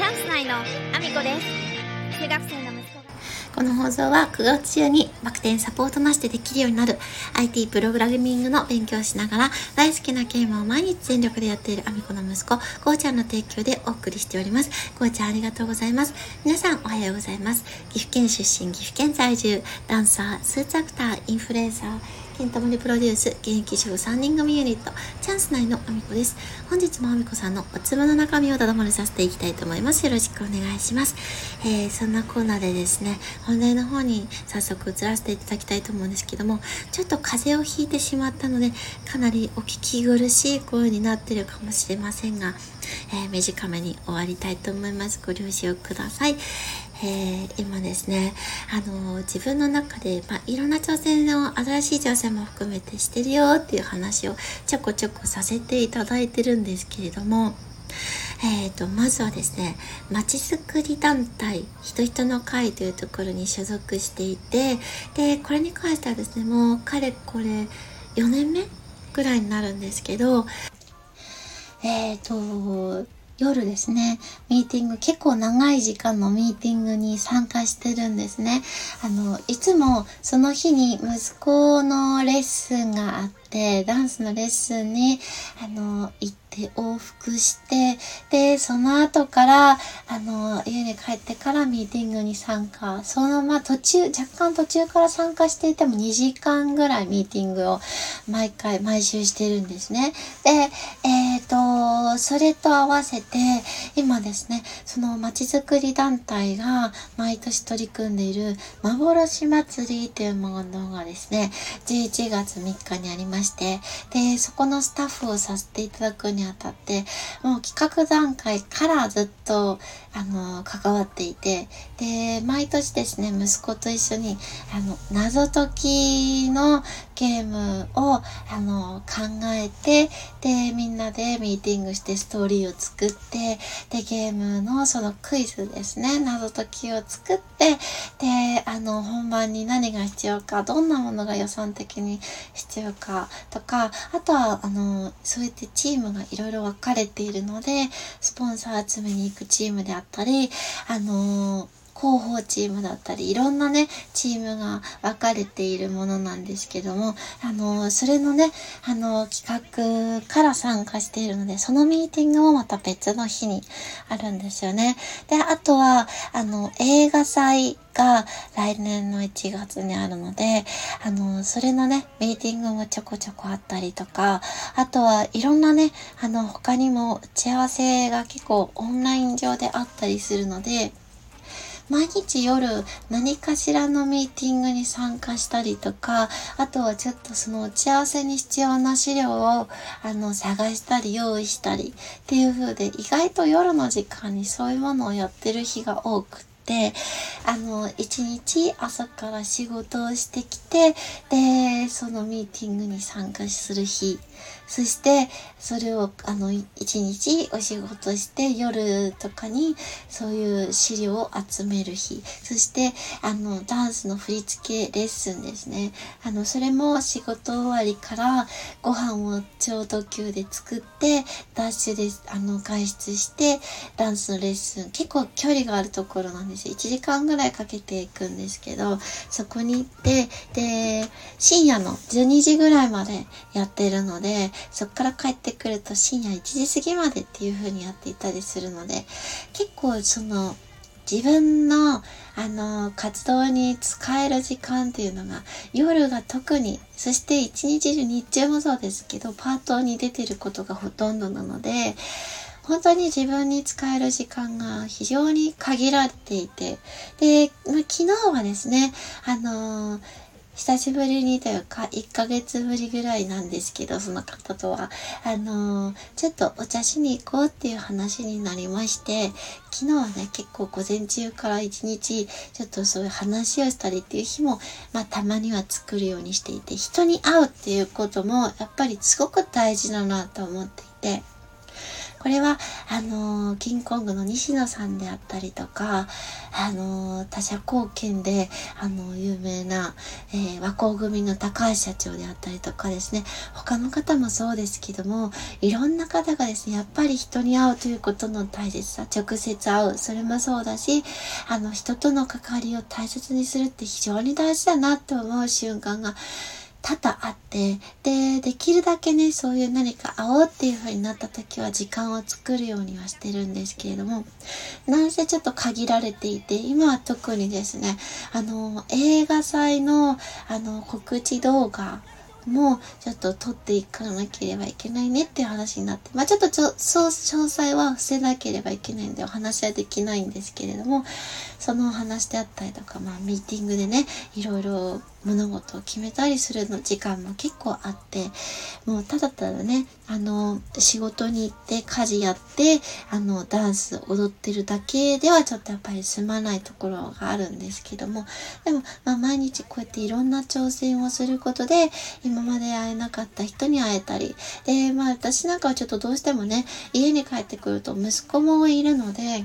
チャンス内のアミコです中学生の息子がこの放送は9月中にバク転サポートなしでできるようになる IT プログラミングの勉強をしながら大好きなゲームを毎日全力でやっているアミコの息子、こうちゃんの提供でお送りしております。こうちゃんありがとうございます。皆さんおはようございます。岐阜県出身、岐阜県在住、ダンサー、スーツアクター、インフルエンサー、ケンタモリプロデュース、現役主婦3人組ユニット、チャンス内のあみこです。本日もあみこさんのおつむの中身をただ漏れさせていきたいと思います。よろしくお願いします。えー、そんなコーナーでですね、本題の方に早速移らせていただきたいと思うんですけども、ちょっと風邪をひいてしまったので、かなりお聞き苦しい声になってるかもしれませんが、えー、短めに終わりたいと思います。ご了承ください。えー、今ですね、あのー、自分の中で、まあ、いろんな挑戦を、新しい挑戦も含めてしてるよっていう話をちょこちょこさせていただいてるんですけれども、えーと、まずはですね、まちづくり団体、人人の会というところに所属していて、で、これに関してはですね、もうかれこれ4年目ぐらいになるんですけど、えっ、ー、と、夜ですね、ミーティング、結構長い時間のミーティングに参加してるんですね。あの、いつもその日に息子のレッスンがあって、ダンスのレッスンに、あの、行って往復して、で、その後から、あの、家に帰ってからミーティングに参加。そのまま途中、若干途中から参加していても2時間ぐらいミーティングを毎回、毎週してるんですね。で、えっ、ー、と、それと合わせて、今ですね、そのまちづくり団体が毎年取り組んでいる幻祭りというものがですね、11月3日にありままして、で、そこのスタッフをさせていただくにあたって、もう企画段階からずっと、あの、関わっていて、で、毎年ですね、息子と一緒に、あの、謎解きのゲームを、あの、考えて、で、みんなでミーティングしてストーリーを作って、で、ゲームのそのクイズですね、謎解きを作って、で、あの、本番に何が必要か、どんなものが予算的に必要かとか、あとは、あの、そうやってチームがいろいろ分かれているので、スポンサー集めに行くチームであったり、あのー広報チームだったり、いろんなね、チームが分かれているものなんですけども、あの、それのね、あの、企画から参加しているので、そのミーティングもまた別の日にあるんですよね。で、あとは、あの、映画祭が来年の1月にあるので、あの、それのね、ミーティングもちょこちょこあったりとか、あとはいろんなね、あの、他にも打ち合わせが結構オンライン上であったりするので、毎日夜何かしらのミーティングに参加したりとか、あとはちょっとその打ち合わせに必要な資料をあの探したり用意したりっていう風で意外と夜の時間にそういうものをやってる日が多くて、であの、一日朝から仕事をしてきて、で、そのミーティングに参加する日そして、それを、あの、一日お仕事して、夜とかに、そういう資料を集める日。そして、あの、ダンスの振り付けレッスンですね。あの、それも仕事終わりから、ご飯を超特急で作って、ダッシュで、あの、外出して、ダンスのレッスン、結構距離があるところなんですよ。1時間ぐらいかけていくんですけど、そこに行って、で、深夜の12時ぐらいまでやってるので、そっから帰ってくると深夜1時過ぎまでっていう風にやっていたりするので、結構その、自分の、あの、活動に使える時間っていうのが、夜が特に、そして一日中、日中もそうですけど、パートに出てることがほとんどなので、本当に自分に使える時間が非常に限られていて、で、まあ、昨日はですね、あのー久しぶりにというか、1ヶ月ぶりぐらいなんですけど、その方とは、あのー、ちょっとお茶しに行こうっていう話になりまして、昨日はね、結構午前中から一日、ちょっとそういう話をしたりっていう日も、まあたまには作るようにしていて、人に会うっていうことも、やっぱりすごく大事だなと思っていて、これは、あの、キングコングの西野さんであったりとか、あの、他社貢献で、あの有名な、え和光組の高橋社長であったりとかですね、他の方もそうですけども、いろんな方がですね、やっぱり人に会うということの大切さ、直接会う、それもそうだし、あの、人との関わりを大切にするって非常に大事だなって思う瞬間が、多々あって、で、できるだけね、そういう何か会おうっていう風になった時は時間を作るようにはしてるんですけれども、なんせちょっと限られていて、今は特にですね、あの、映画祭の、あの、告知動画、もちょっと取っていかなければいけないねっていう話になって、まあちょっとちょ、そう、詳細は伏せなければいけないんでお話はできないんですけれども、そのお話であったりとか、まあミーティングでね、いろいろ物事を決めたりするの時間も結構あって、もうただただね、あの、仕事に行って家事やって、あの、ダンス踊ってるだけではちょっとやっぱり済まないところがあるんですけども、でも、まあ毎日こうやっていろんな挑戦をすることで、今まで会えなかった人に会えたり、で、まあ私なんかはちょっとどうしてもね、家に帰ってくると息子もいるので、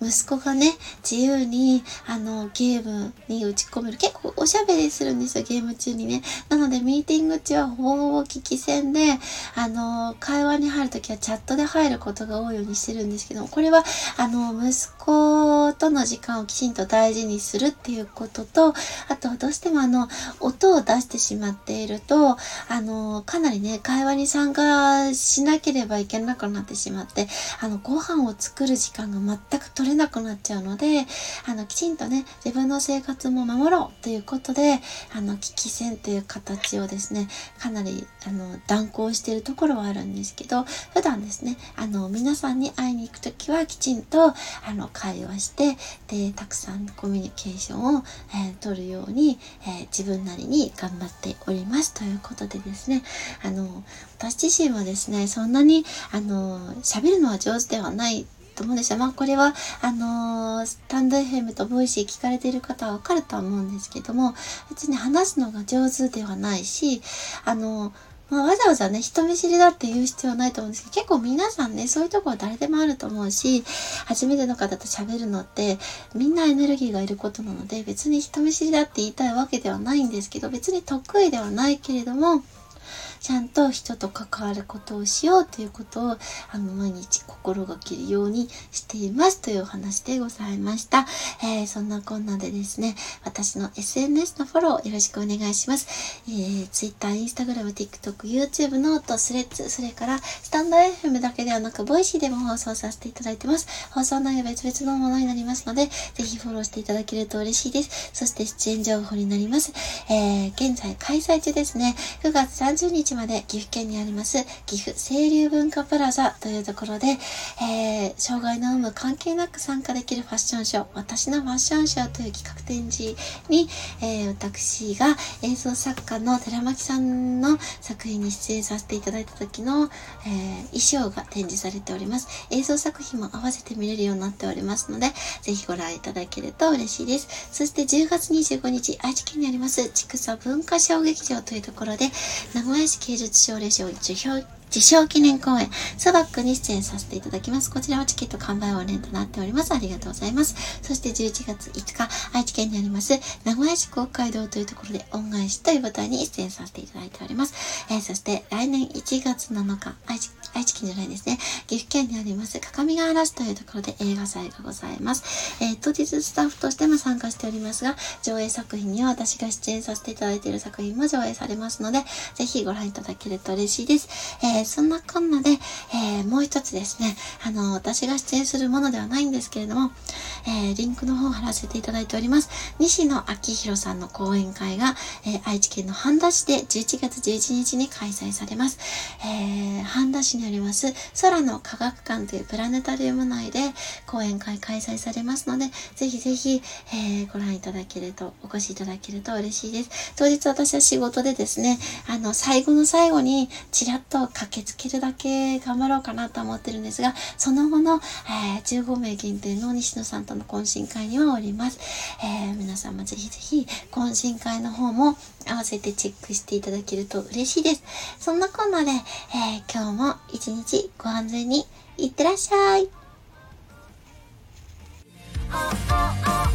息子がね、自由に、あの、ゲームに打ち込める。結構おしゃべりするんですよ、ゲーム中にね。なので、ミーティング中はほぼほぼ聞き戦で、あの、会話に入るときはチャットで入ることが多いようにしてるんですけど、これは、あの、息子との時間をきちんと大事にするっていうことと、あと、どうしてもあの、音を出してしまっていると、あの、かなりね、会話に参加しなければいけなくなってしまって、あの、ご飯を作る時間が全く取れなくなっちゃうので、あの、きちんとね、自分の生活も守ろうということで、あの、危機戦という形をですね、かなり、あの、断行しているところはあるんですけど、普段ですね、あの、皆さんに会いに行くときはきちんと、あの、会話して、で、たくさんコミュニケーションを、えー、取るように、えー、自分なりに頑張っておりますということでですね、あの、私自身はですね、そんなに、あの、喋るのは上手ではないと思うんですよ。まあこれは、あのー、スタンド FM と Voicy 聞かれている方はわかるとは思うんですけども、別に話すのが上手ではないし、あのーまあ、わざわざね、人見知りだって言う必要はないと思うんですけど、結構皆さんね、そういうとこは誰でもあると思うし、初めての方と喋るのって、みんなエネルギーがいることなので、別に人見知りだって言いたいわけではないんですけど、別に得意ではないけれども、ちゃんと人と関わることをしようということを、あの、毎日心がけるようにしていますというお話でございました。えー、そんなこんなでですね、私の SNS のフォローよろしくお願いします。えー、Twitter、Instagram、TikTok、YouTube、 note、Threads、それから、スタンド FM だけではなく、 Voicy でも放送させていただいてます。放送内容別々のものになりますので、ぜひフォローしていただけると嬉しいです。そして出演情報になります。えー、現在開催中ですね。9月30日まで岐阜県にあります岐阜清流文化プラザというところで、えー、障害の有無関係なく参加できるファッションショー、私のファッションショーという企画展示に、えー、私が映像作家の寺巻さんの作品に出演させていただいた時の、えー、衣装が展示されております。映像作品も合わせて見れるようになっておりますので、ぜひご覧いただけると嬉しいです。そして10月25日、愛知県にあります、千草文化小劇場というところで、名古屋市芸術奨励賞受賞受賞記念公演、サバックに出演させていただきます。こちらはチケット完売応援となっております。ありがとうございます。そして11月5日、愛知県にあります、名古屋市公会堂というところで恩返しという舞台に出演させていただいております。えー、そして来年1月7日、愛知愛知県じゃないですね。岐阜県にあります、各務原市というところで映画祭がございます。えー、当日スタッフとしても参加しておりますが、上映作品には私が出演させていただいている作品も上映されますので、ぜひご覧いただけると嬉しいです。えーー、そんなこんなで、えー、もう一つですね、あの、私が出演するものではないんですけれども、えー、リンクの方を貼らせていただいております。西野昭弘さんの講演会が、え愛知県の半田市で11月11日に開催されます。え半田市にあります、空の科学館というプラネタリウム内で講演会開催されますので、ぜひぜひ、えご覧いただけると、お越しいただけると嬉しいです。当日私は仕事でですね、あの、最後の最後に、ちらっと駆けつけるだけ頑張ろうかなと思ってるんですが、その後の、えー、15名限定の西野さんとの懇親会にはおります。えー、皆様ぜひぜひ懇親会の方も合わせてチェックしていただけると嬉しいです。そんなこんなで、えー今日も一日ご安全にいってらっしゃい。oh, oh, oh.